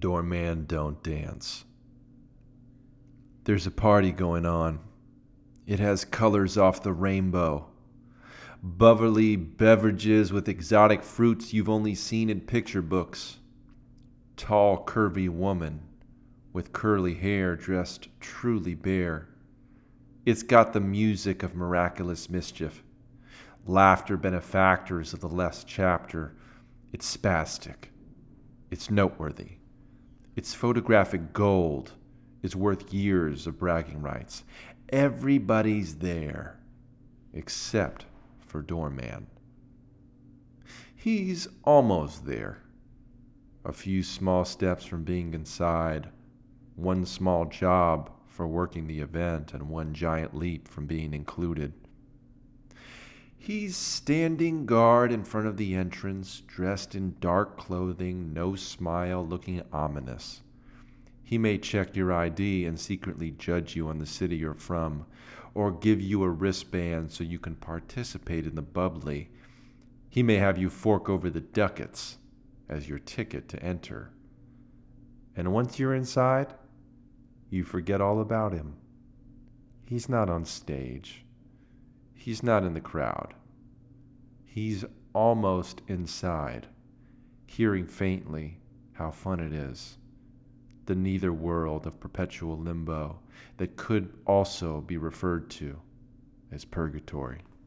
Doorman Don't Dance. There's a party going on. It has colors off the rainbow. Bubbly beverages with exotic fruits you've only seen in picture books. Tall, curvy woman with curly hair dressed truly bare. It's got the music of miraculous mischief. Laughter benefactors of the last chapter. It's spastic. It's noteworthy. Its photographic gold is worth years of bragging rights. Everybody's there except for Doorman. He's almost there. A few small steps from being inside, one small job for working the event, and one giant leap from being included. He's standing guard in front of the entrance, dressed in dark clothing, no smile, looking ominous. He may check your ID and secretly judge you on the city you're from, or give you a wristband so you can participate in the bubbly. He may have you fork over the ducats as your ticket to enter. And once you're inside, you forget all about him. He's not on stage. He's not in the crowd. He's almost inside, hearing faintly how fun it is. The neither world of perpetual limbo that could also be referred to as purgatory.